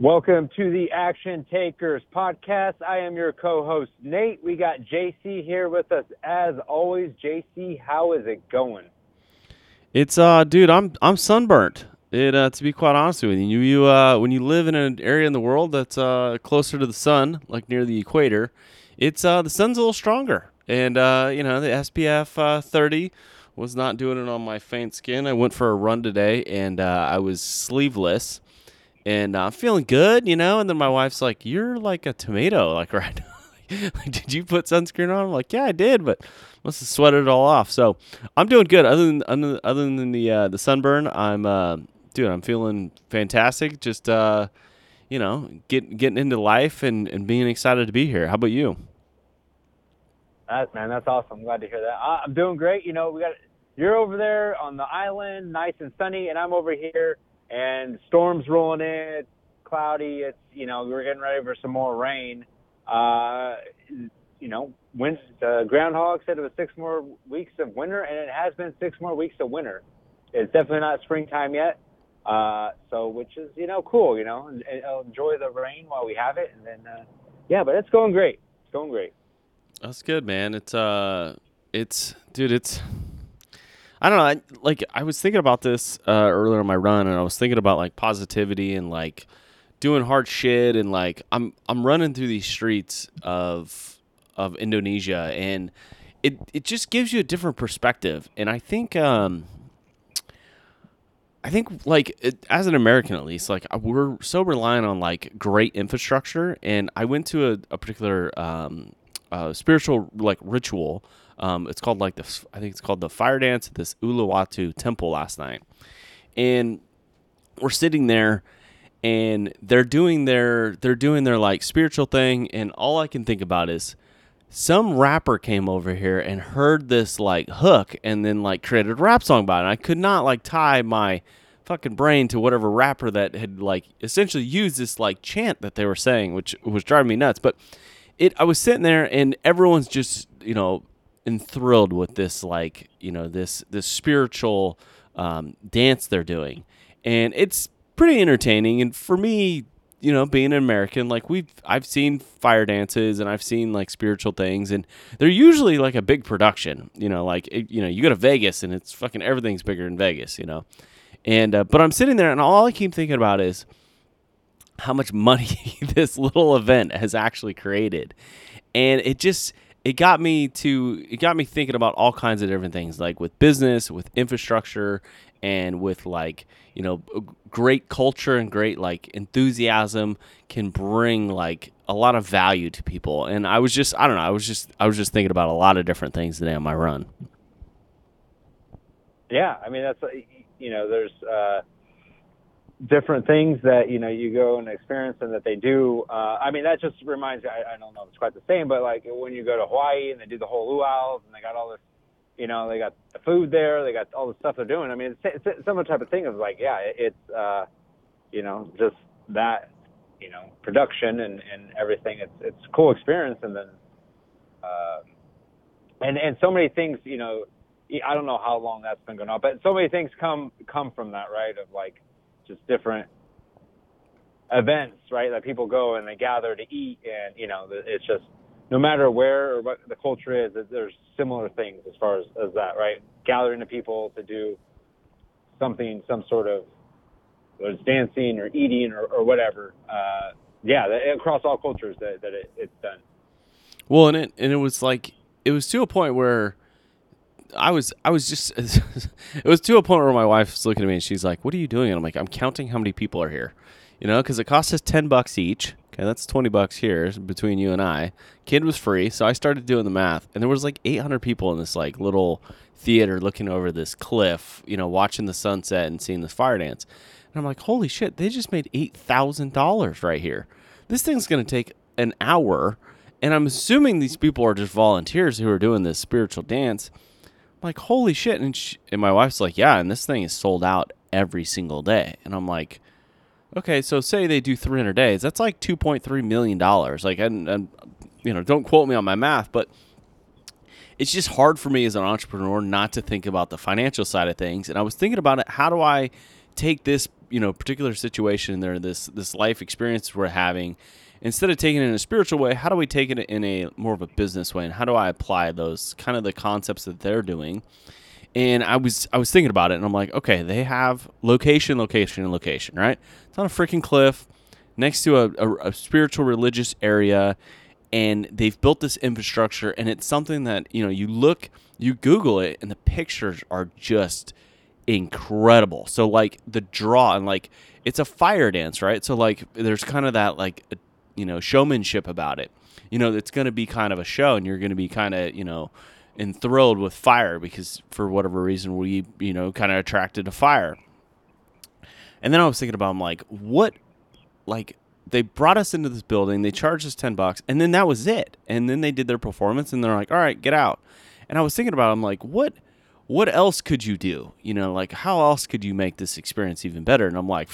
Welcome to the Action Takers podcast. I am your co-host Nate. We got JC here with us as always. JC, how is it going? It's uh, dude, I'm I'm sunburnt. It uh, to be quite honest with you, you uh, when you live in an area in the world that's uh closer to the sun, like near the equator, it's uh the sun's a little stronger, and uh you know the SPF uh, 30 was not doing it on my faint skin. I went for a run today, and uh, I was sleeveless and I'm feeling good, you know. And then my wife's like, "You're like a tomato, like right now. did you put sunscreen on?" I'm like, "Yeah, I did, but must have sweated it all off." So I'm doing good. Other than other than the uh, the sunburn, I'm uh, dude, I'm feeling fantastic. Just uh, you know, getting getting into life and and being excited to be here. How about you? That's man, that's awesome. I'm glad to hear that. I'm doing great. You know, we got you're over there on the island, nice and sunny, and I'm over here and storms rolling in. It's cloudy. It's you know we're getting ready for some more rain. Uh, you know, when the groundhog said it was six more weeks of winter, and it has been six more weeks of winter. It's definitely not springtime yet. Uh, so which is you know cool. You know, and, and enjoy the rain while we have it, and then uh, yeah, but it's going great. It's going great. That's good, man. It's uh, it's dude, it's I don't know. I, like I was thinking about this uh, earlier in my run, and I was thinking about like positivity and like doing hard shit, and like I'm I'm running through these streets of of Indonesia, and it it just gives you a different perspective, and I think um. I think like it, as an American at least, like we're so reliant on like great infrastructure. And I went to a, a particular um, uh, spiritual like ritual um, it's called like the I think it's called the fire dance at this Uluwatu temple last night, and we're sitting there, and they're doing their they're doing their like spiritual thing, and all I can think about is some rapper came over here and heard this like hook, and then like created a rap song about it. And I could not like tie my fucking brain to whatever rapper that had like essentially used this like chant that they were saying, which was driving me nuts. But it, I was sitting there and everyone's just you know enthralled with this like you know this this spiritual um, dance they're doing, and it's pretty entertaining. And for me, you know, being an American, like we've I've seen fire dances and I've seen like spiritual things, and they're usually like a big production. You know, like it, you know, you go to Vegas and it's fucking everything's bigger in Vegas. You know, and uh, but I'm sitting there and all I keep thinking about is how much money this little event has actually created, and it just it got me to it got me thinking about all kinds of different things like with business with infrastructure and with like you know great culture and great like enthusiasm can bring like a lot of value to people. And i was just i don't know i was just i was just thinking about a lot of different things today on my run. Yeah i mean that's you know there's uh different things that you know you go and experience and that they do. Uh, I mean, that just reminds me. I, I don't know if it's quite the same, but like when you go to Hawaii and they do the whole luau's and they got all this, you know, they got the food there, they got all the stuff they're doing. I mean, it's, it's similar type of thing of like, yeah, it's, uh, you know, just that, you know, production and and everything. It's it's a cool experience, and then, uh, and and so many things, you know. I don't know how long that's been going on, but so many things come come from that, right? Of like, just different events, right? That people go and they gather to eat, and you know, it's just no matter where or what the culture is, there's similar things as far as, as that, right? Gathering the people to do something, some sort of whether it's dancing or eating or, or whatever. Uh, yeah, across all cultures that, that it, it's done. Well, and it and it was like it was to a point where I was I was just it was to a point where my wife's looking at me and she's like, "What are you doing?" And I'm like, "I'm counting how many people are here." You know, because it costs us ten bucks each. Okay, that's twenty bucks here between you and I. Kid was free, so I started doing the math, and there was like 800 people in this like little theater looking over this cliff. You know, watching the sunset and seeing this fire dance. And I'm like, "Holy shit! They just made eight thousand dollars right here. This thing's gonna take an hour." And I'm assuming these people are just volunteers who are doing this spiritual dance like, holy shit. And, she, and my wife's like, yeah, and this thing is sold out every single day. And I'm like, okay, so say they do 300 days. That's like $2.3 million. Like, and, and, you know, don't quote me on my math, but it's just hard for me as an entrepreneur not to think about the financial side of things. And I was thinking about it. How do I take this you know particular situation there this this life experience we're having instead of taking it in a spiritual way how do we take it in a more of a business way? And how do i apply those kind of the concepts that they're doing? And i was i was thinking about it and i'm like okay they have location location and location right? It's on a freaking cliff next to a, a, a spiritual religious area and they've built this infrastructure and it's something that you know you look you google it and the pictures are just incredible. So like the draw and like it's a fire dance right? So like there's kind of that like you know showmanship about it. You know it's going to be kind of a show and you're going to be kind of you know enthralled with fire because for whatever reason we you know kind of attracted to fire. And then i was thinking about i'm like what like they brought us into this building they charged us 10 bucks and then that was it. And then they did their performance and they're like all right get out. And i was thinking about it, i'm like what what else could you do? You know like how else could you make this experience even better? And i'm like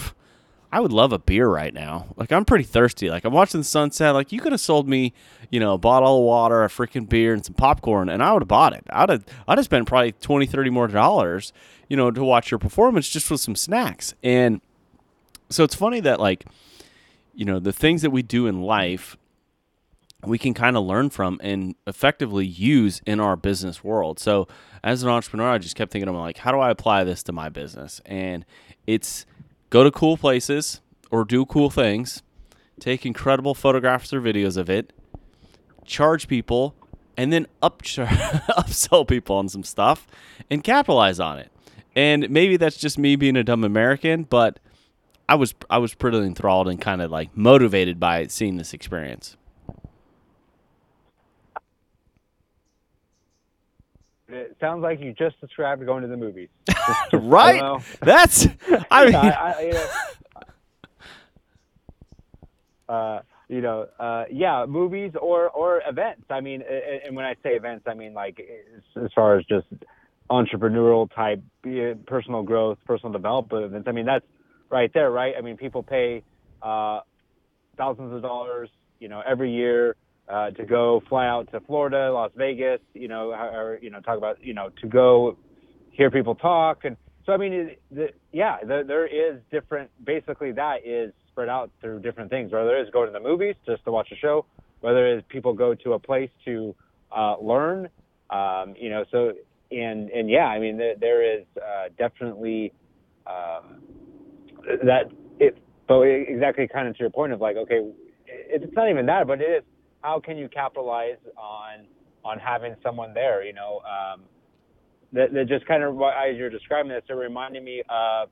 I would love a beer right now. Like I'm pretty thirsty. Like I'm watching the sunset. Like you could have sold me, you know, a bottle of water, a freaking beer, and some popcorn, and I would have bought it. I'd have I'd have spent probably 20, 30 more dollars, you know, to watch your performance just with some snacks. And so it's funny that like, you know, the things that we do in life, we can kind of learn from and effectively use in our business world. So as an entrepreneur, I just kept thinking, I'm like, how do I apply this to my business? And it's go to cool places or do cool things, take incredible photographs or videos of it, charge people, and then up upsell people on some stuff and capitalize on it. And maybe that's just me being a dumb American, but I was I was pretty enthralled and kind of like motivated by seeing this experience. It sounds like you just described going to the movies. right? That's I mean, I, I, you know, uh, you know, uh, yeah, movies or or events. I mean, and when I say events, I mean like as far as just entrepreneurial type, personal growth, personal development events. I mean, that's right there, right? I mean, people pay uh, thousands of dollars, you know, every year uh, to go fly out to Florida, Las Vegas, you know, or, you know, talk about, you know, to go hear people talk. And so, I mean, it, the, yeah, the, there is different, basically that is spread out through different things, whether it is go to the movies just to watch a show, whether it is people go to a place to uh, learn, um, you know, so, and, and yeah, I mean, there, there is uh, definitely um, that, it, but exactly kind of to your point of like, okay, it's not even that, but it is how can you capitalize on on having someone there? You know, um, that, that just kind of as you're describing this, it reminded me of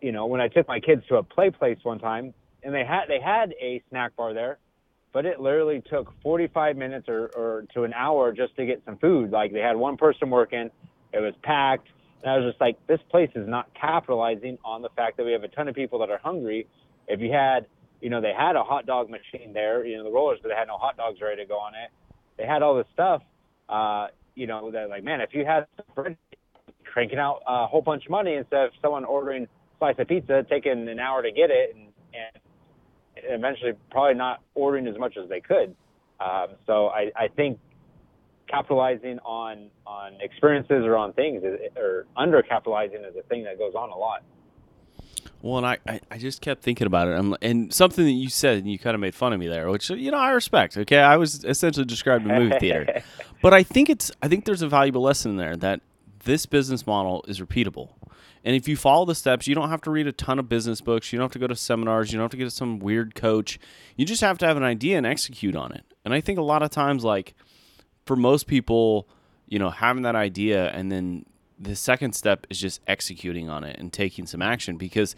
you know when I took my kids to a play place one time, and they had they had a snack bar there, but it literally took 45 minutes or, or to an hour just to get some food. Like they had one person working, it was packed. And I was just like, this place is not capitalizing on the fact that we have a ton of people that are hungry. If you had you know, they had a hot dog machine there, you know, the rollers, but they had no hot dogs ready to go on it. They had all this stuff, uh, you know, that like, man, if you had cranking out a whole bunch of money instead of someone ordering a slice of pizza, taking an hour to get it, and, and eventually probably not ordering as much as they could. Um, so I, I think capitalizing on on experiences or on things is, or under capitalizing is a thing that goes on a lot. Well, and I, I, I, just kept thinking about it. I'm, and something that you said, and you kind of made fun of me there, which you know I respect. Okay, I was essentially describing a movie theater, but I think it's I think there's a valuable lesson there that this business model is repeatable. And if you follow the steps, you don't have to read a ton of business books. You don't have to go to seminars. You don't have to get some weird coach. You just have to have an idea and execute on it. And I think a lot of times, like for most people, you know, having that idea and then the second step is just executing on it and taking some action because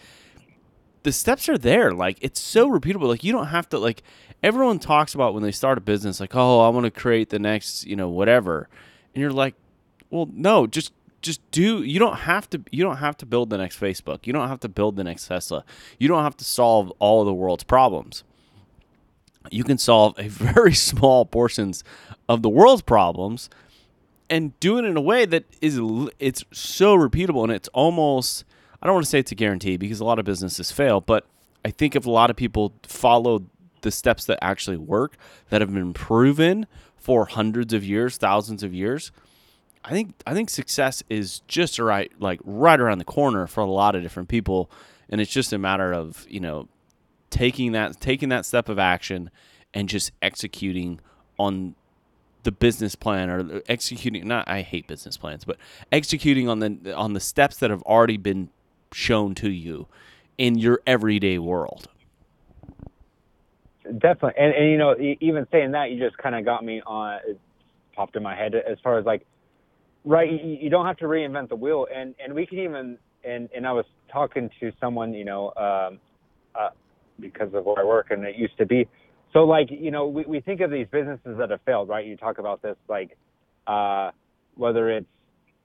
the steps are there. Like it's so repeatable. Like you don't have to like everyone talks about when they start a business like, "Oh, I want to create the next, you know, whatever." And you're like, "Well, no, just just do you don't have to you don't have to build the next Facebook. You don't have to build the next Tesla. You don't have to solve all of the world's problems. You can solve a very small portions of the world's problems and do it in a way that is it's so repeatable and it's almost I don't want to say it's a guarantee because a lot of businesses fail, but I think if a lot of people follow the steps that actually work that have been proven for hundreds of years, thousands of years, I think I think success is just right like right around the corner for a lot of different people. And it's just a matter of, you know, taking that taking that step of action and just executing on the business plan or executing not I hate business plans, but executing on the on the steps that have already been shown to you in your everyday world. Definitely, and and you know, even saying that, you just kind of got me on. It popped in my head as far as like, right? You, you don't have to reinvent the wheel, and and we can even and and I was talking to someone, you know, um, uh, because of where I work, and it used to be. So like, you know, we we think of these businesses that have failed, right? You talk about this, like, uh, whether it's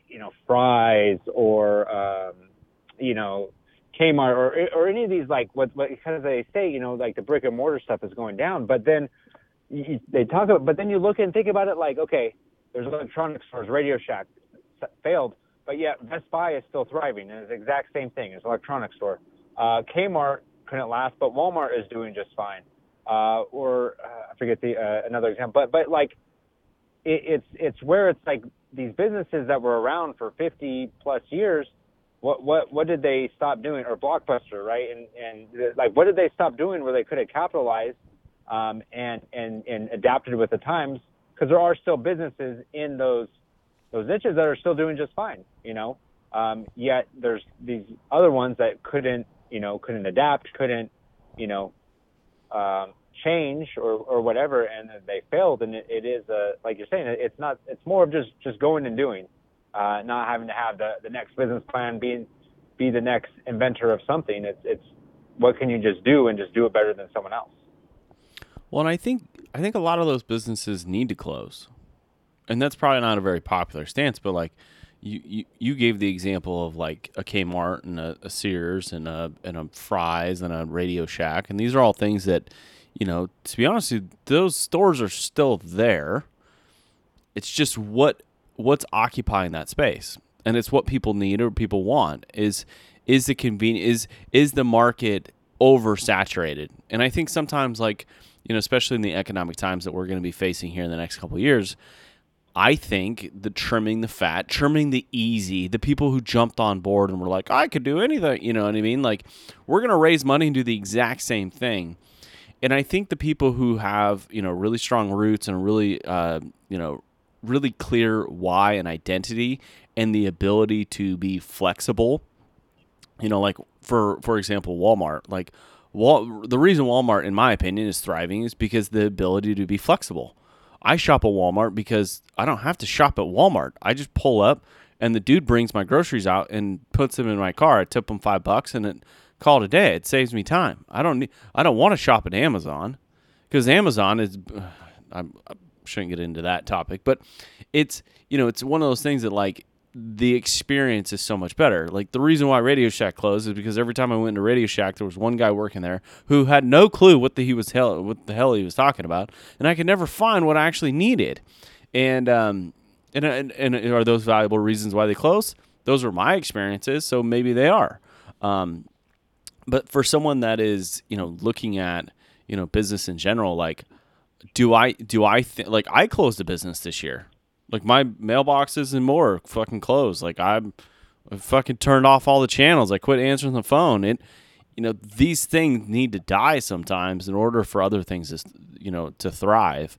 you know Fry's or um, you know Kmart or or any of these like what what kind of they say you know like the brick and mortar stuff is going down, but then you, they talk about but then you look and think about it like okay, there's electronics stores, Radio Shack failed, but yet Best Buy is still thriving and it's the exact same thing. It's electronics store. Uh, Kmart couldn't last, but Walmart is doing just fine. Uh, or uh, I forget the uh, another example, but but like it, it's it's where it's like these businesses that were around for 50 plus years what what what did they stop doing? Or blockbuster right? And and like what did they stop doing where they could have capitalized um, and and and adapted with the times? Because there are still businesses in those those niches that are still doing just fine you know? Um, yet there's these other ones that couldn't you know couldn't adapt couldn't you know um, change or or whatever and they failed and it, it is a like you're saying it's not it's more of just just going and doing uh, not having to have the, the next business plan being be the next inventor of something. It's it's what can you just do and just do it better than someone else. Well, and I think I think a lot of those businesses need to close, and that's probably not a very popular stance. But like you you, you gave the example of like a Kmart and a, a Sears and a and a Fry's and a Radio Shack, and these are all things that you know. To be honest, those stores are still there. It's just what what's occupying that space and it's what people need or people want is is the convenient is is the market oversaturated and i think sometimes like you know especially in the economic times that we're going to be facing here in the next couple years i think the trimming the fat trimming the easy the people who jumped on board and were like i could do anything you know what i mean like we're going to raise money and do the exact same thing and i think the people who have you know really strong roots and really uh, you know really clear why and identity and the ability to be flexible. You know, like for for example, Walmart. Like, Wal- the reason Walmart, in my opinion, is thriving is because the ability to be flexible. I shop at Walmart because I don't have to shop at Walmart. I just pull up and the dude brings my groceries out and puts them in my car. I tip him five bucks and it call it a day. It saves me time. I don't need. I don't want to shop at Amazon because Amazon is. I'm, I'm shouldn't get into that topic, but it's you know it's one of those things that like the experience is so much better. Like the reason why Radio Shack closed is because every time I went to Radio Shack, there was one guy working there who had no clue what the he was hell what the hell he was talking about, and I could never find what I actually needed. And um and and, and are those valuable reasons why they closed? Those were my experiences, so maybe they are. Um, but for someone that is you know looking at you know business in general, like do I do I think like I closed a business this year? Like my mailboxes and more fucking closed. Like I'm I fucking turned off all the channels. I quit answering the phone. It you know these things need to die sometimes in order for other things to you know to thrive.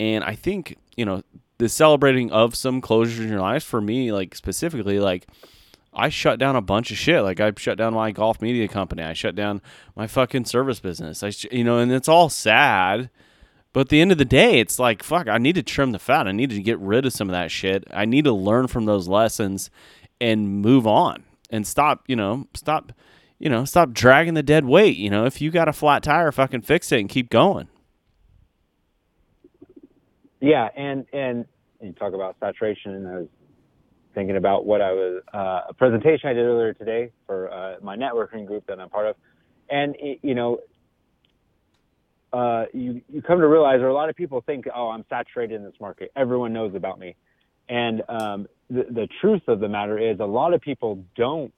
And I think you know the celebrating of some closures in your life for me like specifically like I shut down a bunch of shit. Like I shut down my golf media company. I shut down my fucking service business. I you know and it's all sad but at the end of the day, it's like, fuck, I need to trim the fat. I need to get rid of some of that shit. I need to learn from those lessons and move on and stop, you know, stop, you know, stop dragging the dead weight. You know, if you got a flat tire, fucking fix it and keep going. Yeah. And, and you talk about saturation and I was thinking about what I was, uh, a presentation I did earlier today for uh, my networking group that I'm part of. And, it, you know, uh, you you come to realize, or a lot of people think, oh, I'm saturated in this market. Everyone knows about me, and um, the the truth of the matter is, a lot of people don't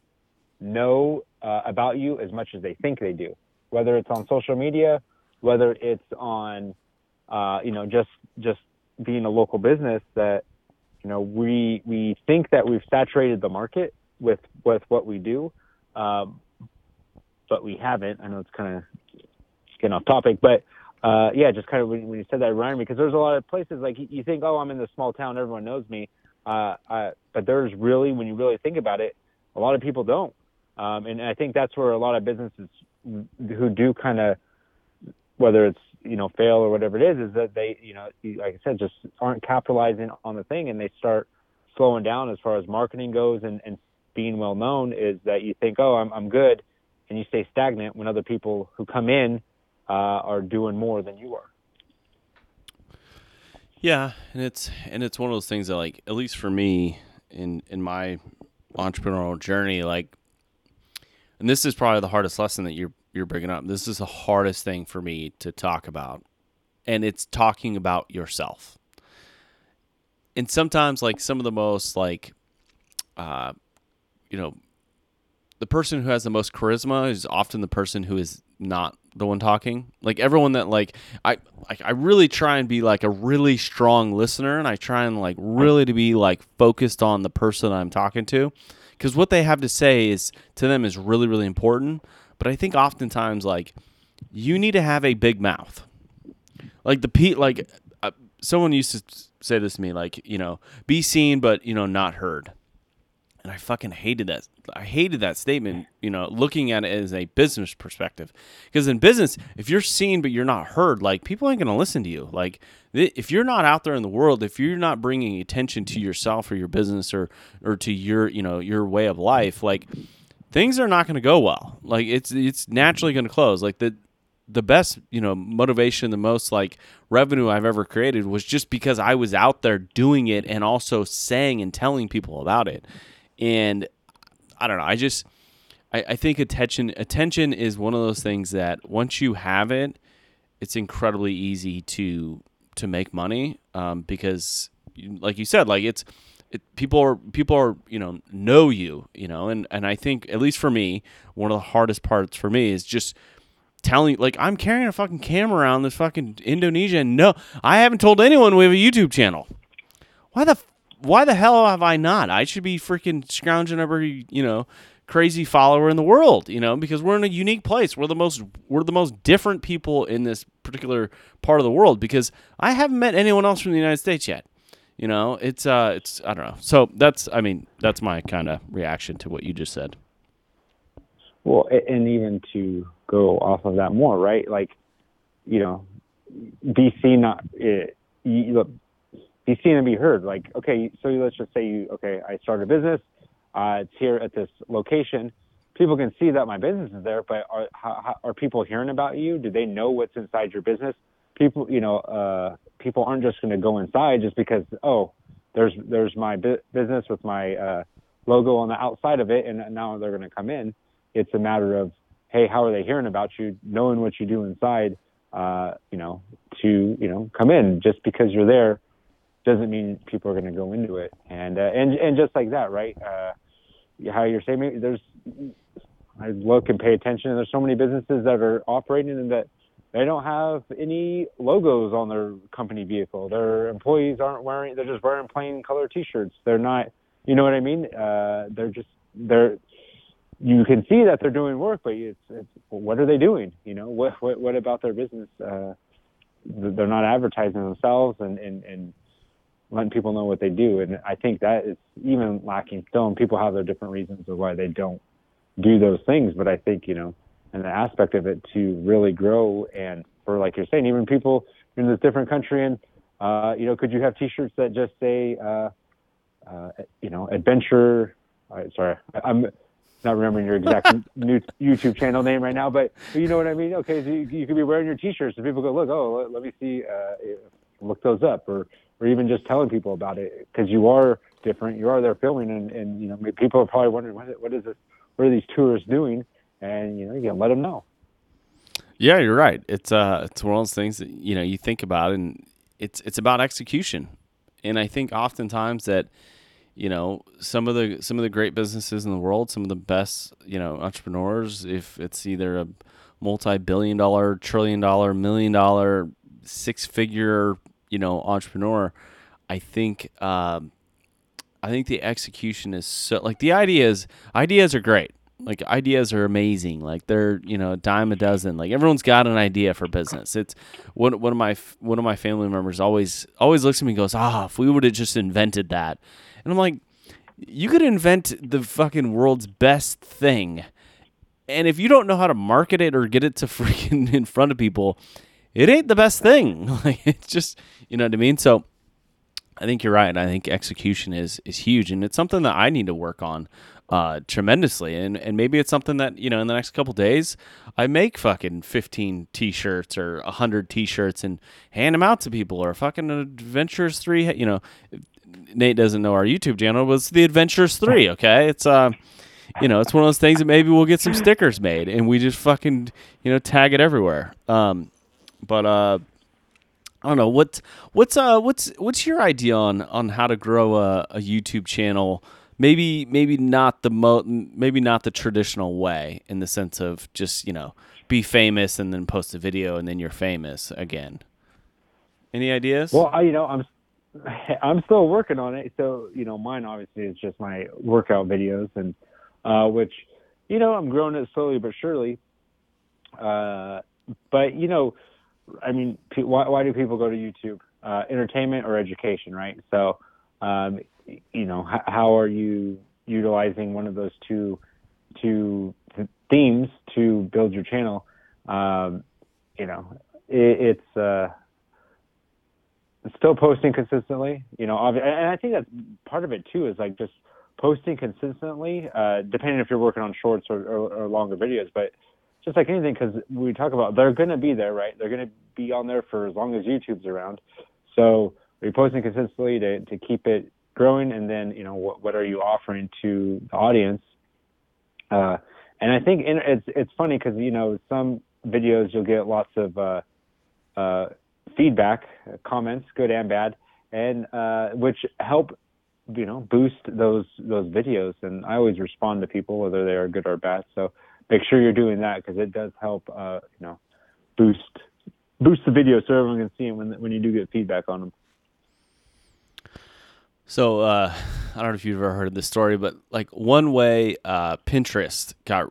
know uh, about you as much as they think they do. Whether it's on social media, whether it's on, uh, you know, just just being a local business that you know, we we think that we've saturated the market with with what we do, um, but we haven't. I know it's kind of getting off topic, but uh, yeah, just kind of when, when you said that, it reminded me because there's a lot of places like you, think, oh, I'm in this small town, everyone knows me, uh, uh, but there's really, when you really think about it, a lot of people don't, um, and I think that's where a lot of businesses who do kind of, whether it's you know fail or whatever it is, is that they, you know, like I said, just aren't capitalizing on the thing, and they start slowing down as far as marketing goes and, and being well known. Is that you think, oh, I'm I'm good, and you stay stagnant when other people who come in uh, are doing more than you are. Yeah, and it's and it's one of those things that like at least for me in in my entrepreneurial journey, like, and this is probably the hardest lesson that you're you're bringing up. This is the hardest thing for me to talk about, and it's talking about yourself. And sometimes, like some of the most like, uh, you know, the person who has the most charisma is often the person who is not the one talking. Like everyone that like I like I really try and be like a really strong listener and I try and like really to be like focused on the person I'm talking to cuz what they have to say is to them is really really important, but I think oftentimes like you need to have a big mouth. Like the Pete like uh, someone used to say this to me like, you know, be seen but, you know, not heard and I fucking hated that. I hated that statement. You know, looking at it as a business perspective, because in business, if you're seen but you're not heard, like people ain't gonna listen to you. Like if you're not out there in the world, if you're not bringing attention to yourself or your business or or to your you know your way of life, like things are not gonna go well. Like it's it's naturally gonna close. Like the the best you know motivation the most like revenue i've ever created was just because i was out there doing it and also saying and telling people about it and I don't know. I just I, I think attention attention is one of those things that once you have it, it's incredibly easy to to make money um, because, like you said, like it's it, people are people are you know know you you know and and I think at least for me one of the hardest parts for me is just telling like I'm carrying a fucking camera around this fucking Indonesia and no I haven't told anyone we have a YouTube channel. Why the why the hell have I not? I should be freaking scrounging every, you know, crazy follower in the world, you know, because we're in a unique place. We're the most we're the most different people in this particular part of the world because I haven't met anyone else from the United States yet. You know, it's uh it's I don't know. So that's I mean, that's my kind of reaction to what you just said. Well, and even to go off of that more, right? Like, you know, seen not it, you, be seen and be heard. Like, okay, so let's just say you, okay, I start a business. Uh, it's here at this location. People can see that my business is there, but are how, are people hearing about you? Do they know what's inside your business? People, you know, uh, people aren't just going to go inside just because oh, there's there's my bu- business with my uh, logo on the outside of it, and now they're going to come in. It's a matter of hey, how are they hearing about you, knowing what you do inside, uh, you know, to you know come in just because you're there doesn't mean people are going to go into it. And uh, and and just like that, right? Uh, how you're saying, there's I look and pay attention, and there's so many businesses that are operating and that they don't have any logos on their company vehicle. Their employees aren't wearing; they're just wearing plain color T-shirts. They're not, you know what I mean? Uh, they're just they're. You can see that they're doing work, but it's, it's what are they doing? You know, what what what about their business? Uh, they're not advertising themselves, and and and letting people know what they do. And I think that is even lacking still. And people have their different reasons of why they don't do those things. But I think, you know, and the aspect of it to really grow and for, like you're saying, even people in this different country and, uh, you know, could you have t-shirts that just say, uh, uh, you know, adventure, uh, sorry, I'm not remembering your exact new YouTube channel name right now, but you know what I mean? Okay. So you, you could be wearing your t-shirts and people go, look, oh, let, let me see, uh, look those up or, or even just telling people about it because you are different. You are there filming, and, and you know people are probably wondering what, what is this? What are these tourists doing? And you know you can let them know. Yeah, you're right. It's uh, it's one of those things that you know you think about, and it's it's about execution. And I think oftentimes that you know some of the some of the great businesses in the world, some of the best you know entrepreneurs, if it's either a multi-billion dollar, trillion dollar, million dollar, six figure you know entrepreneur, I think um, I think the execution is so like the ideas ideas are great. Like ideas are amazing. Like they're you know a dime a dozen. Like everyone's got an idea for business. It's one one of my one of my family members always always looks at me and goes, ah, if we would have just invented that, and I'm like, you could invent the fucking world's best thing, and if you don't know how to market it or get it to freaking in front of people, it ain't the best thing. Like it's just you know what I mean. So I think you're right. I think execution is is huge, and it's something that I need to work on uh, tremendously. And and maybe it's something that you know in the next couple days I make fucking 15 t-shirts or 100 t-shirts and hand them out to people, or fucking Adventures Three. You know, Nate doesn't know our YouTube channel was the Adventures Three. Okay, it's uh. You know, it's one of those things that maybe we'll get some stickers made and we just fucking, you know, tag it everywhere. Um, but uh, I don't know what what's uh what's what's your idea on on how to grow a, a YouTube channel? Maybe maybe not the mo maybe not the traditional way in the sense of just you know be famous and then post a video and then you're famous again. Any ideas? Well, I, you know, I'm I'm still working on it. So you know, mine obviously is just my workout videos, and uh, which you know I'm growing it slowly but surely. Uh, but you know I mean, why, why do people go to YouTube? Uh, entertainment or education, right? So, um, you know, h- how are you utilizing one of those two two themes to build your channel? Um, you know, it, it's uh, still posting consistently. You know, and I think that's part of it too. Is like just posting consistently, uh, depending if you're working on shorts or, or, or longer videos, but just like anything, because we talk about they're going to be there, right? They're going to be on there for as long as YouTube's around. So are you posting consistently to, to keep it growing? And then, you know, what, what are you offering to the audience? Uh, and I think in, it's, it's funny because, you know, some videos you'll get lots of, uh, uh, feedback, comments, good and bad, and, uh, which help, you know, boost those, those videos. And I always respond to people, whether they are good or bad. So, make sure you're doing that because it does help, uh, you know, boost boost the video so everyone can see them when when you do get feedback on them. So uh, I don't know if you've ever heard of this story, but like one way uh, Pinterest got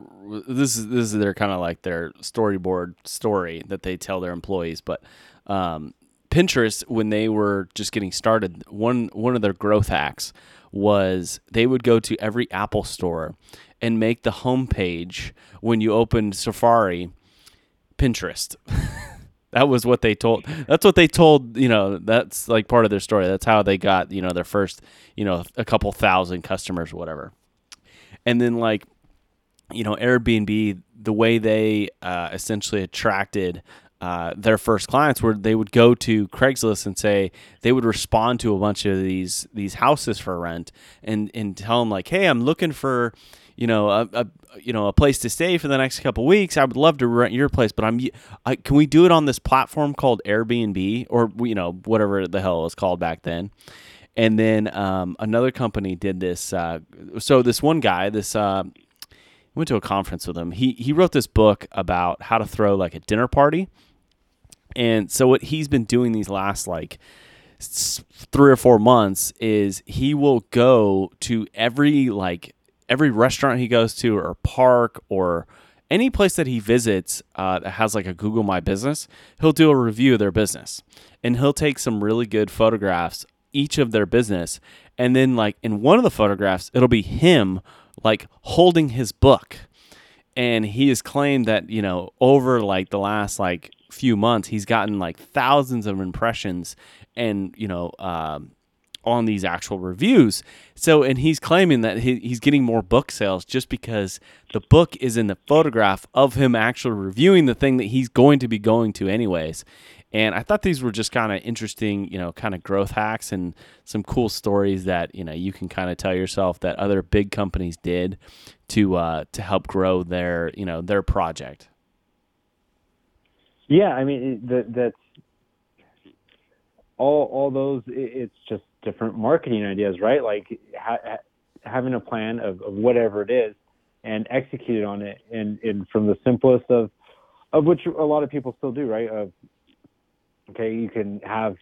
this is this is their kind of like their storyboard story that they tell their employees. But um, Pinterest, when they were just getting started, one one of their growth hacks was they would go to every Apple store and make the homepage when you opened Safari Pinterest. that was what they told. That's what they told. You know, that's like part of their story. That's how they got you know their first you know a couple thousand customers whatever. And then like you know Airbnb, the way they uh, essentially attracted uh, their first clients were they would go to Craigslist and say they would respond to a bunch of these these houses for rent and and tell them like, hey, I'm looking for you know a, a you know a place to stay for the next couple weeks i would love to rent your place but i'm I, can we do it on this platform called airbnb or you know whatever the hell it was called back then? And then um, another company did this uh, so this one guy this uh, went to a conference with him. He he wrote this book about how to throw like a dinner party. And so what he's been doing these last like three or four months is he will go to every like every restaurant he goes to or park or any place that he visits uh, that has like a Google My Business, he'll do a review of their business. And he'll take some really good photographs each of their business. And then like in one of the photographs it'll be him like holding his book. And he has claimed that you know over like the last like few months he's gotten like thousands of impressions and you know um, on these actual reviews. So, and he's claiming that he, he's getting more book sales just because the book is in the photograph of him actually reviewing the thing that he's going to be going to anyways. And I thought these were just kind of interesting, you know, kind of growth hacks and some cool stories that you know you can kind of tell yourself that other big companies did to uh, to help grow their you know their project. Yeah, I mean that that's all all those. It's just different marketing ideas, right? Like ha- having a plan of, of whatever it is and execute on it, and, and from the simplest of of which a lot of people still do, right? Of okay, you can have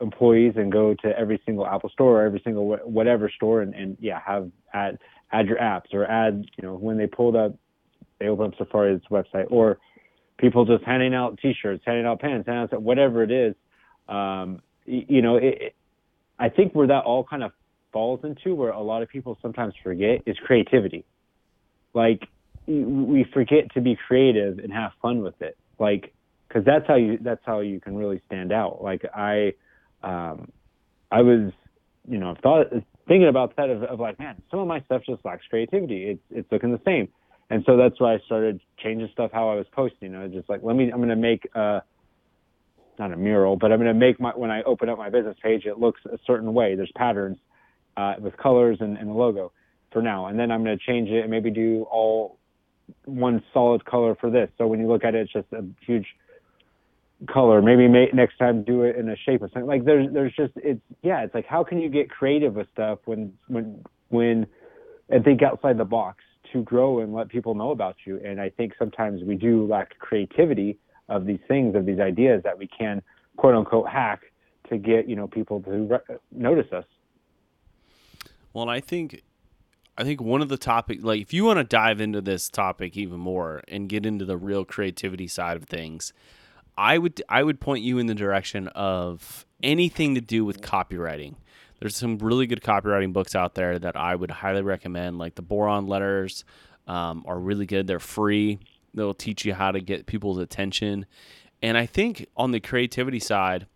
employees and go to every single Apple store or every single whatever store and, and yeah, have add add your apps or add you know when they pulled up, they open up Safari's website or people just handing out T-shirts, handing out pens, handing out whatever it is. Um, you know, it, I think where that all kind of falls into, where a lot of people sometimes forget, is creativity. Like we forget to be creative and have fun with it. Like, because that's how you that's how you can really stand out. Like I, um, I was, you know, thought thinking about that of, of like, man, some of my stuff just lacks creativity. It's it's looking the same and so that's why I started changing stuff how I was posting. I was just like, let me, I'm to make a, not a mural, but I'm going to make my when I open up my business page, it looks a certain way. There's patterns uh, with colors and, and the logo for now, and then I'm going to change it and maybe do all one solid color for this. So when you look at it, it's just a huge color. Maybe may, next time do it in a shape of something. Like there's there's just it's yeah. It's like how can you get creative with stuff when when when and think outside the box to grow and let people know about you. And I think sometimes we do lack creativity of these things, of these ideas that we can quote unquote hack to get, you know, people to re- notice us. Well, I think I think one of the topic like if you want to dive into this topic even more and get into the real creativity side of things, I would I would point you in the direction of anything to do with copywriting. There's some really good copywriting books out there that I would highly recommend. Like the Boron Letters um, are really good. They're free. They'll teach you how to get people's attention. And I think on the creativity side,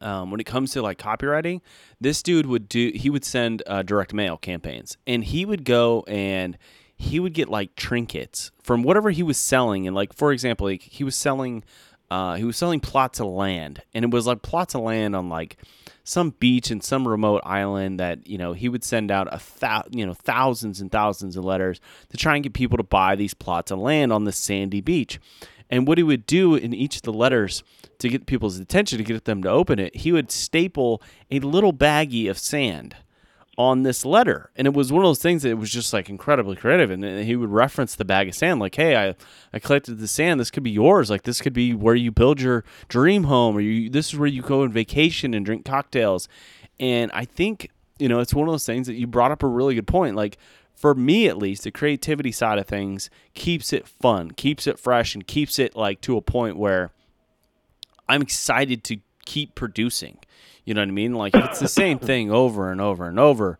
um, when it comes to like copywriting, this dude would do. He would send uh, direct mail campaigns, and he would go and he would get like trinkets from whatever he was selling. And like for example, like he was selling, uh, he was selling plots of land, and it was like plots of land on like some beach in some remote island that you know he would send out a thou- you know thousands and thousands of letters to try and get people to buy these plots of land on this sandy beach. And what he would do in each of the letters to get people's attention to get them to open it, he would staple a little baggie of sand on this letter. And it was one of those things that was just like incredibly creative. And he would reference the bag of sand, like, hey, I, I collected the sand. This could be yours. Like, this could be where you build your dream home, or you, this is where you go on vacation and drink cocktails. And I think, you know, it's one of those things that you brought up a really good point. Like, for me at least, the creativity side of things keeps it fun, keeps it fresh, and keeps it like to a point where I'm excited to keep producing. You know what I mean? Like if it's the same thing over and over and over,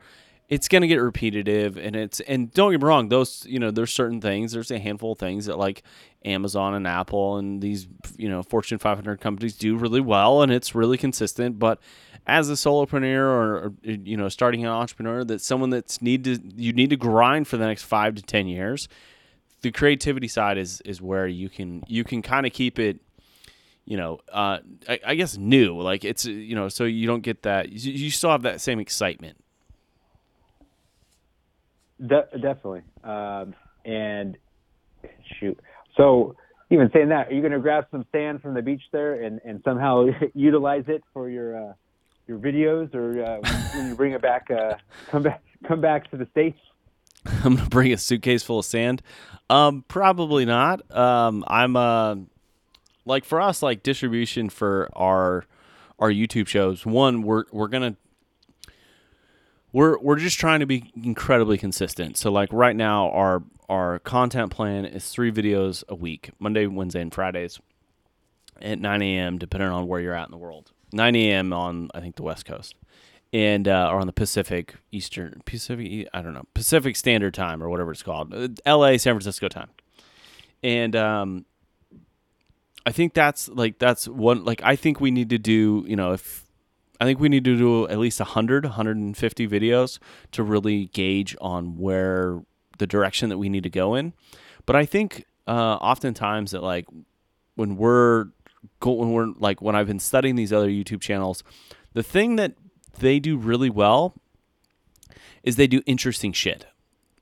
it's going to get repetitive and it's and don't get me wrong those you know there's certain things there's a handful of things that like amazon and apple and these you know fortune 500 companies do really well and it's really consistent but as a solopreneur or, or you know starting an entrepreneur that's someone that's need to you need to grind for the next five to ten years the creativity side is is where you can you can kind of keep it you know, uh, I, I, guess new. Like it's you know, so you don't get that. You, you still have that same excitement. De- definitely. Um, and shoot, so even saying that, are you going to grab some sand from the beach there and, and somehow utilize it for your uh, your videos, or uh, when you bring it back, uh, come back, come back to the states? I'm gonna bring a suitcase full of sand. Um, probably not. Um, I'm uh like for us, like distribution for our our YouTube shows. One, we're we're gonna we're we're just trying to be incredibly consistent. So like right now, our our content plan is three videos a week: Monday, Wednesday, and Fridays at 9 a.m. Depending on where you're at in the world. 9 a.m. on I think the West Coast, and uh, or on the Pacific Eastern Pacific I don't know Pacific Standard Time or whatever it's called, uh, L.A. San Francisco time, and um, I think that's like that's one like I think we need to do, you know, if I think we need to do at least 100, 150 videos to really gauge on where the direction that we need to go in. But I think uh, oftentimes that like when we're go- when we're like when I've been studying these other YouTube channels, the thing that they do really well is they do interesting shit.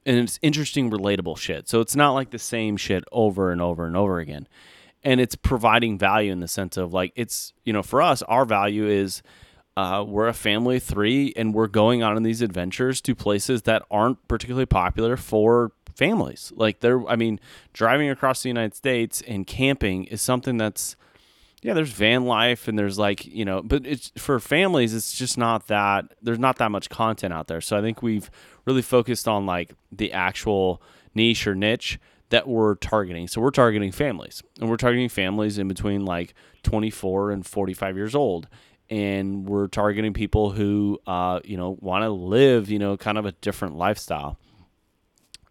And it's interesting, relatable shit. So it's not like the same shit over and over and over again and it's providing value in the sense of like it's you know for us our value is uh, we're a family of three and we're going on these adventures to places that aren't particularly popular for families like they're i mean driving across the united states and camping is something that's yeah, there's van life and there's like, you know, but it's for families, it's just not that there's not that much content out there. So I think we've really focused on like the actual niche or niche that we're targeting. So we're targeting families and we're targeting families in between like 24 and 45 years old. And we're targeting people who, uh, you know, want to live, you know, kind of a different lifestyle.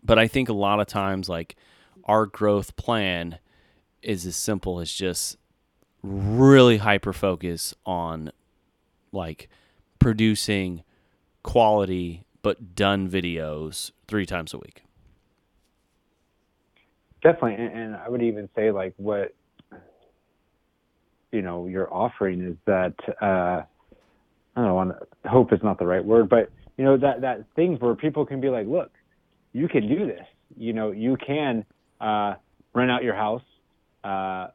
But I think a lot of times, like our growth plan is as simple as just really hyper focus on like producing quality but done videos three times a week. Definitely, and, and I would even say like what you know you're offering is that uh, I don't want to hope is not the right word, but you know that that thing where people can be like, look, you can do this. You know, you can uh, rent out your house, uh,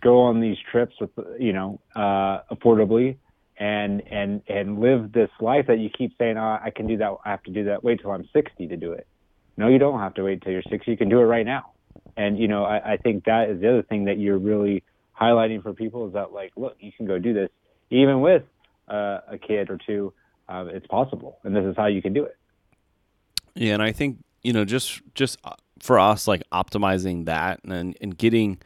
go on these trips with you know uh, affordably, and and and live this life that you keep saying, oh, I can do that. I have to do that. Wait till I'm 60 to do it. No, you don't have to wait till you're 60. You can do it right now. And you know, I, I think that is the other thing that you're really highlighting for people is that like, look, you can go do this even with uh, a kid or two. Uh, it's possible, and this is how you can do it. Yeah, and I think you know, just just uh, for us, like optimizing that and and getting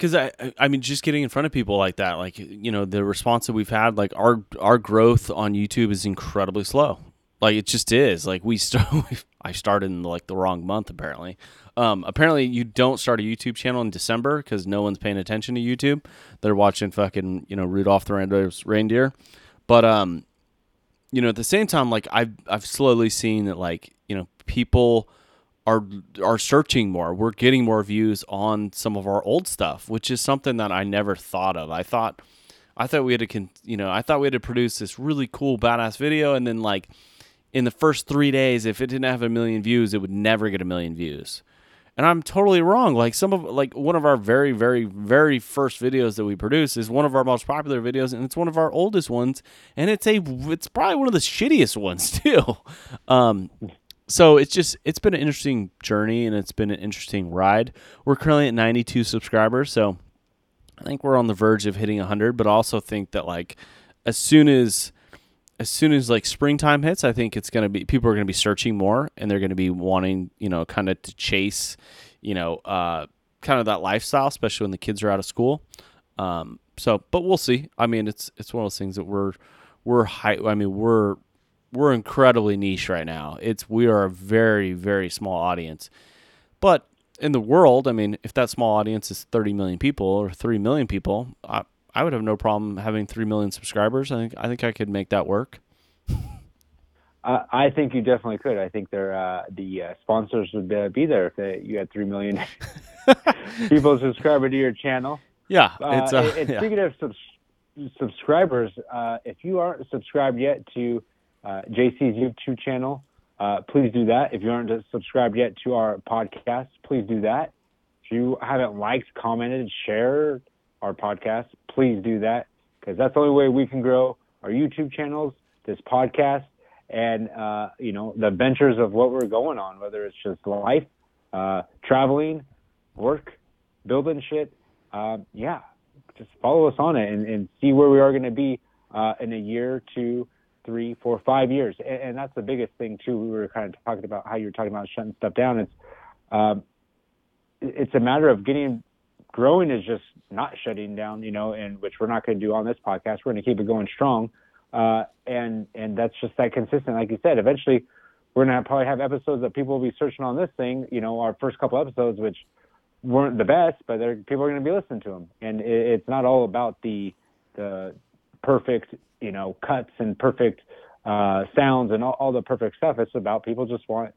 because I, I mean, just getting in front of people like that, like you know, the response that we've had, like our our growth on YouTube is incredibly slow. Like it just is. Like we start, I started in like the wrong month apparently. Um, apparently you don't start a YouTube channel in December because no one's paying attention to YouTube. They're watching fucking you know Rudolph the Reindeer. But um, you know, at the same time, like I've I've slowly seen that like you know people are are searching more. We're getting more views on some of our old stuff, which is something that I never thought of. I thought I thought we had to con- you know, I thought we had to produce this really cool badass video and then like in the first 3 days if it didn't have a million views, it would never get a million views. And I'm totally wrong. Like some of like one of our very very very first videos that we produce is one of our most popular videos and it's one of our oldest ones and it's a it's probably one of the shittiest ones too. Um so it's just it's been an interesting journey and it's been an interesting ride. We're currently at 92 subscribers, so I think we're on the verge of hitting 100, but I also think that like as soon as as soon as like springtime hits, I think it's going to be people are going to be searching more and they're going to be wanting, you know, kind of to chase, you know, uh kind of that lifestyle, especially when the kids are out of school. Um so but we'll see. I mean, it's it's one of those things that we're we're high I mean, we're we're incredibly niche right now. It's we are a very very small audience, but in the world, I mean, if that small audience is 30 million people or 3 million people, I, I would have no problem having 3 million subscribers. I think I think I could make that work. Uh, I think you definitely could. I think there uh, the uh, sponsors would uh, be there if they, you had 3 million people subscribing to your channel. Yeah, it's, uh, and, yeah. speaking of subs- subscribers, uh, if you aren't subscribed yet to uh, JC's YouTube channel. Uh, please do that. If you aren't subscribed yet to our podcast, please do that. If you haven't liked, commented, shared our podcast, please do that because that's the only way we can grow our YouTube channels, this podcast, and uh, you know the ventures of what we're going on, whether it's just life, uh, traveling, work, building shit. Uh, yeah, just follow us on it and, and see where we are going to be uh, in a year, two, three, four, five years. And, and, that's the biggest thing too. We were kind of talking about how you were talking about shutting stuff down. It's um, it's a matter of getting growing is just not shutting down, you know, and which we're not going to do on this podcast. We're going to keep it going strong, uh, and and that's just that consistent. Like you said, eventually we're going to probably have episodes that people will be searching on this thing. You know, our first couple episodes, which weren't the best, but people are going to be listening to them, and it, it's not all about the the perfect you know cuts and perfect uh, sounds and all, all, the perfect stuff. It's about people just want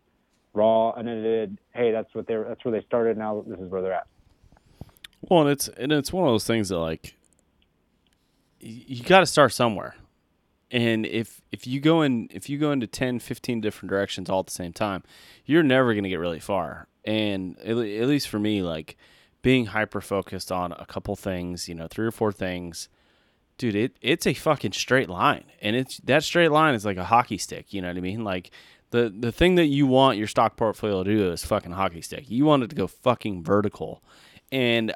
raw, unedited. Hey, that's what they're that's where they started. Now this is where they're at. Well, and it's and it's one of those things that like you, got to start somewhere. And if if you go in if you go into 10, 15 different directions all at the same time, you're never going to get really far. And at, at least for me, like being hyper focused on a couple things, you know, three or four things, dude, it it's a fucking straight line, and it's that straight line is like a hockey stick. You know what I mean? Like the the thing that you want your stock portfolio to do is fucking hockey stick. You want it to go fucking vertical, and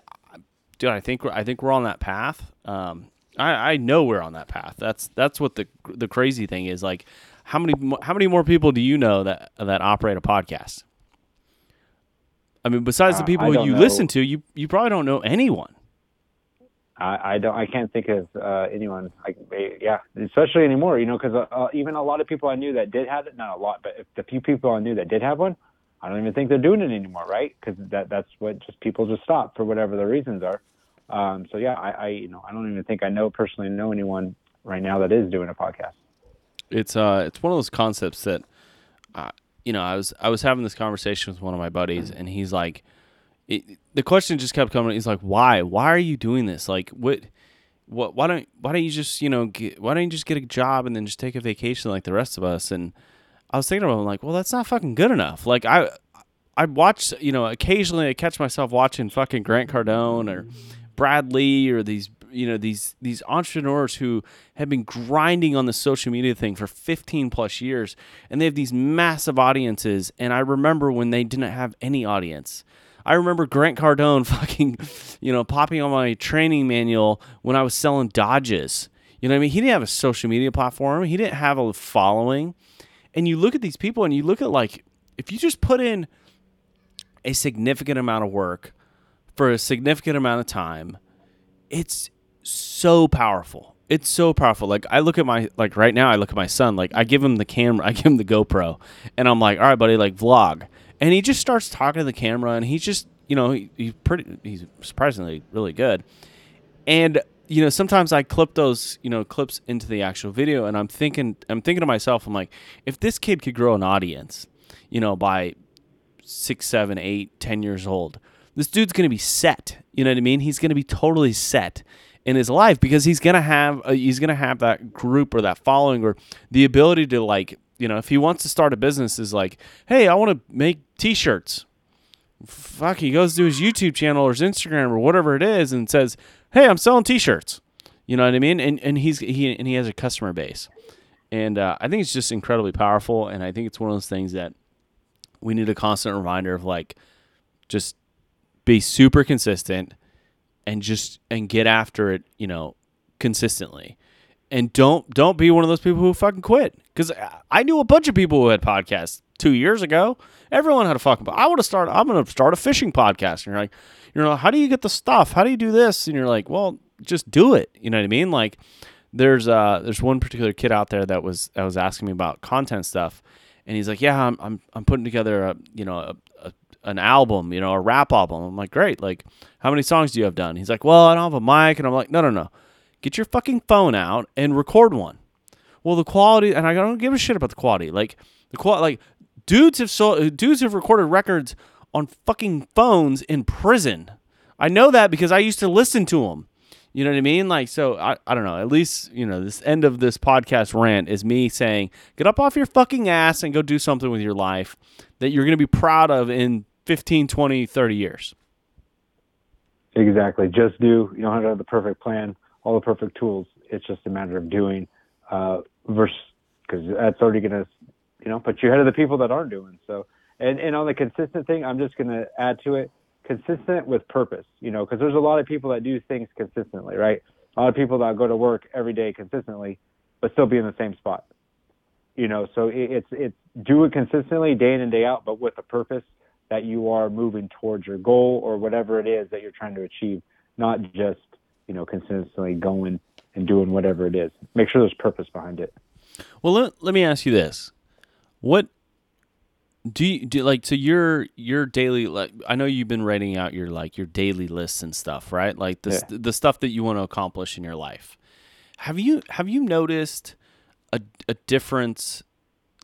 dude, I think we're, I think we're on that path. Um, I, I know we're on that path. That's that's what the the crazy thing is. Like, how many how many more people do you know that that operate a podcast? I mean, besides the Uh, people I don't you know. listen to, you you probably don't know anyone. I, I don't. I can't think of uh, anyone. I, yeah, especially anymore. You know, because uh, uh, even a lot of people I knew that did have it, not a lot, but the few people I knew that did have one, I don't even think they're doing it anymore, right? Because that that's what just people just stop for whatever the reasons are. Um, so yeah, I, I you know I don't even think I know personally know anyone right now that is doing a podcast. it's uh it's one of those concepts that uh, you know I was I was having this conversation with one of my buddies and he's like it, the question just kept coming he's like why why are you doing this like what what why don't why don't you just you know get, why don't you just get a job and then just take a vacation like the rest of us and I was thinking about it, I'm like well that's not fucking good enough like I I watch you know occasionally I catch myself watching fucking Grant Cardone or Brad Lea or these you know these these entrepreneurs who have been grinding on the social media thing for 15 plus years and they have these massive audiences and I remember when they didn't have any audience. I remember Grant Cardone fucking you know popping on my training manual when I was selling Dodges. You know what I mean? He didn't have a social media platform. He didn't have a following. And you look at these people and you look at like if you just put in a significant amount of work for a significant amount of time, it's so powerful. It's so powerful. Like I look at my like right now, I look at my son. Like I give him the camera, I give him the GoPro, and I'm like, all right, buddy, like vlog, and he just starts talking to the camera, and he's just you know he, he's pretty, he's surprisingly really good, and you know sometimes I clip those you know clips into the actual video, and I'm thinking I'm thinking to myself, I'm like, if this kid could grow an audience, you know, by six, seven, eight, ten years old, this dude's gonna be set. You know what I mean? He's gonna be totally set in his life because he's gonna have uh, he's gonna have that group or that following or the ability to like you know if he wants to start a business is like hey I want to make t-shirts. Fuck, he goes to his YouTube channel or his Instagram or whatever it is and says, "Hey, I'm selling t-shirts." You know what I mean? And and he's he and he has a customer base, and uh, I think it's just incredibly powerful. And I think it's one of those things that we need a constant reminder of like just be super consistent and just and get after it you know consistently and don't don't be one of those people who fucking quit because i knew a bunch of people who had podcasts two years ago everyone had a fucking i want to start i'm going to start a fishing podcast and you're like you know how do you get the stuff how do you do this and you're like well just do it you know what i mean like there's uh there's one particular kid out there that was that was asking me about content stuff and he's like yeah i'm i'm, I'm putting together a you know a, a an album, you know, a rap album. I'm like, great. Like, how many songs do you have done? He's like, well, I don't have a mic. And I'm like, no, no, no. Get your fucking phone out and record one. Well, the quality, and I don't give a shit about the quality. Like, the quality, like, dudes have so dudes have recorded records on fucking phones in prison. I know that because I used to listen to them. You know what I mean? Like, so I, I don't know. At least, you know, this end of this podcast rant is me saying, get up off your fucking ass and go do something with your life that you're going to be proud of in 15, 20, 30 years. Exactly. Just do. You don't have to have the perfect plan, all the perfect tools. It's just a matter of doing. Uh, versus because that's already going to, you know, put you ahead of the people that aren't doing. So, and and on the consistent thing, I'm just going to add to it consistent with purpose. You know, because there's a lot of people that do things consistently, right? A lot of people that go to work every day consistently, but still be in the same spot. You know, so it, it's it's do it consistently, day in and day out, but with a purpose that you are moving towards your goal or whatever it is that you're trying to achieve, not just you know consistently going and doing whatever it is. Make sure there's purpose behind it. Well, let, let me ask you this: What do you do? Like, so your your daily like I know you've been writing out your like your daily lists and stuff, right? Like the Yeah. the stuff that you want to accomplish in your life. Have you have you noticed a a difference?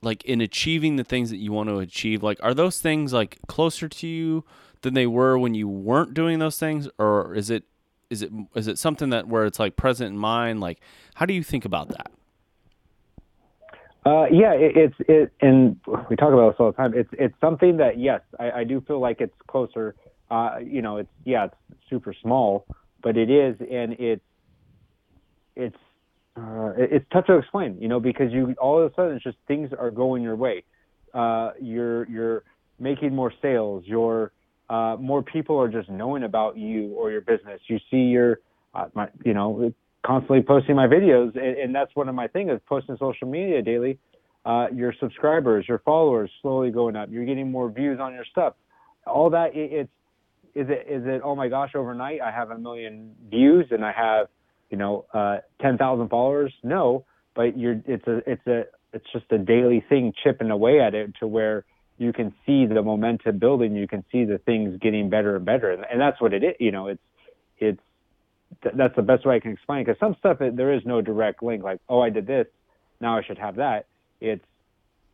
Like in achieving the things that you want to achieve, like are those things like closer to you than they were when you weren't doing those things, or is it is it is it something that where it's like present in mind? Like, how do you think about that? Uh, yeah, it, it's it, and we talk about this all the time. It's it's something that yes, I, I do feel like it's closer. Uh, you know, it's yeah, it's super small, but it is, and it's it's uh, it's tough to explain. You know, because you all of a sudden it's just things are going your way. Uh, you're you're making more sales. You're uh, more people are just knowing about you or your business. You see your, uh, my, you know, constantly posting my videos, and, and that's one of my things is posting social media daily. Uh, your subscribers, your followers slowly going up. You're getting more views on your stuff. All that it, it's is it is it oh my gosh overnight I have a million views and I have you know uh, ten thousand followers? No, but you're it's a it's a it's just a daily thing chipping away at it to where you can see the momentum building. You can see the things getting better and better, and, and that's what it is. You know, it's it's th- that's the best way I can explain. it Because some stuff there is no direct link. Like, oh, I did this, now I should have that. It's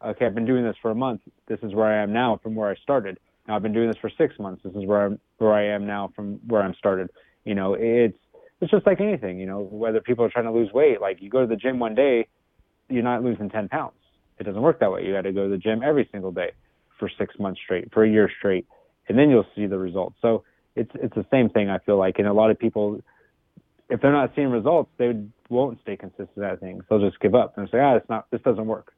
okay. I've been doing this for a month. This is where I am now from where I started. Now I've been doing this for six months. This is where I'm where I am now from where I'm started. You know, it's it's just like anything. You know, whether people are trying to lose weight, like you go to the gym one day, you're not losing ten pounds. It doesn't work that way. You got to go to the gym every single day for six months straight, for a year straight, and then you'll see the results. So it's it's the same thing. I feel like, and a lot of people, if they're not seeing results, they won't stay consistent at things. They'll just give up and say, ah, it's not. This doesn't work.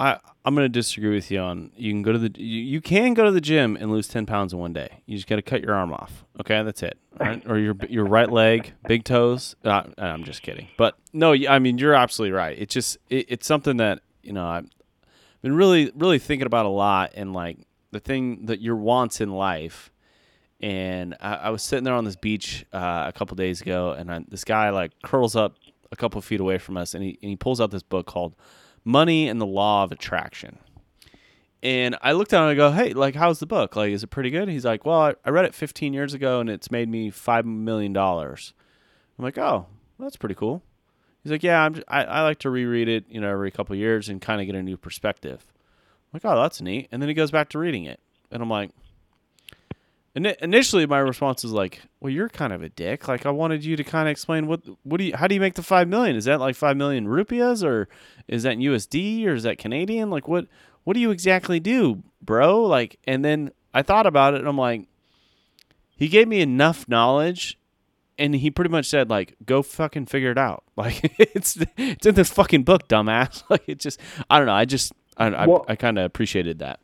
I I'm gonna disagree with you on you can go to the you, you can go to the gym and lose ten pounds in one day. You just got to cut your arm off. Okay, that's it. Right? or your your right leg, big toes. Uh, I'm just kidding. But no, I mean you're absolutely right. It's just it, it's something that you know I've been really really thinking about a lot and like the thing that your wants in life. And I, I was sitting there on this beach uh, a couple days ago, and I, this guy like curls up a couple feet away from us, and he and he pulls out this book called Money and the Law of Attraction. And I looked at it and I go, hey, like, how's the book? Like, is it pretty good? He's like, well, I, I read it 15 years ago and it's made me $5 million. I'm like, oh, that's pretty cool. He's like, yeah, I'm, I, I like to reread it, you know, every couple years and kind of get a new perspective. Like, oh, that's neat. And then he goes back to reading it. And I'm like, and initially my response is like, "Well, you're kind of a dick. Like I wanted you to kind of explain what what do you how do you make the 5 million? Is that like 5 million rupees or is that USD or is that Canadian? Like what what do you exactly do, bro? Like and then I thought about it and I'm like he gave me enough knowledge and he pretty much said like go fucking figure it out. Like it's it's in this fucking book, dumbass. Like it just I don't know. I just I I, well, I kind of appreciated that.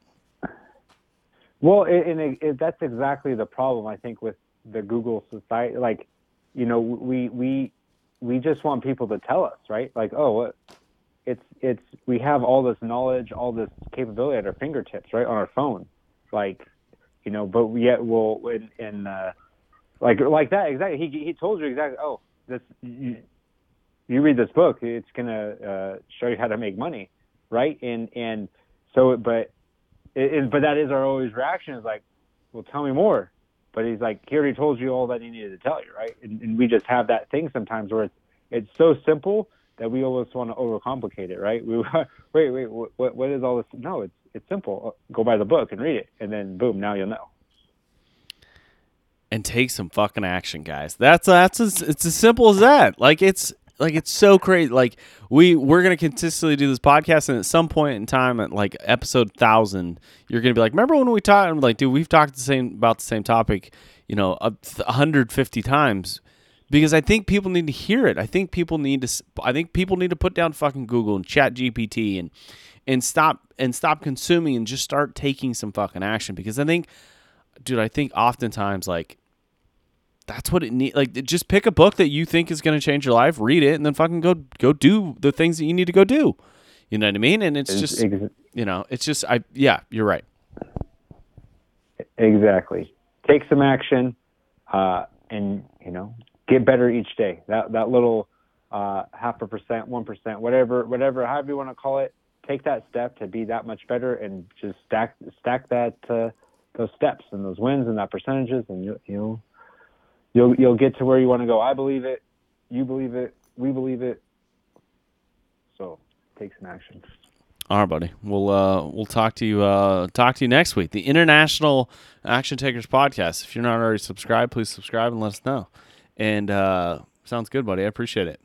Well, and it, it, that's exactly the problem I think with the Google society. Like, you know, we we we just want people to tell us, right? Like, oh, it's it's we have all this knowledge, all this capability at our fingertips, right, on our phone. Like, you know, but yet we'll in, in uh, like like that exactly. He he told you exactly. Oh, this you, you read this book, it's gonna uh, show you how to make money, right? And and so, but it, but that is our always reaction is like, well, tell me more. But he's like, he already told you all that he needed to tell you, right? And, and we just have that thing sometimes where it's it's so simple that we always want to overcomplicate it, right? We wait, wait, what what is all this? No, it's it's simple. Uh, go buy the book and read it, and then boom, now you'll know. And take some fucking action, guys. That's that's as, it's as simple as that. Like it's like it's so crazy. Like we we're gonna consistently do this podcast, and at some point in time, at like episode thousand, you're gonna be like, "Remember when we talked?" I'm like, "Dude, we've talked the same about the same topic, you know, 150 times." Because I think people need to hear it. I think people need to. I think people need to put down fucking Google and Chat GPT and and stop and stop consuming and just start taking some fucking action. Because I think, dude, I think oftentimes like that's what it need. Like, just pick a book that you think is going to change your life, read it, and then fucking go go do the things that you need to go do. You know what I mean? And it's just, you know, it's just, I yeah, you're right. Exactly. Take some action, uh, and you know, get better each day. That that little uh, half a percent, one percent, whatever, whatever, however you want to call it. Take that step to be that much better, and just stack stack that uh, those steps and those wins and that percentages, and you you know you'll you'll get to where you want to go. I believe it. You believe it. We believe it. So take some action. All right, buddy. We'll uh, we'll talk to you uh, talk to you next week. The International Action Takers podcast. If you're not already subscribed, please subscribe and let us know. And uh, sounds good, buddy. I appreciate it.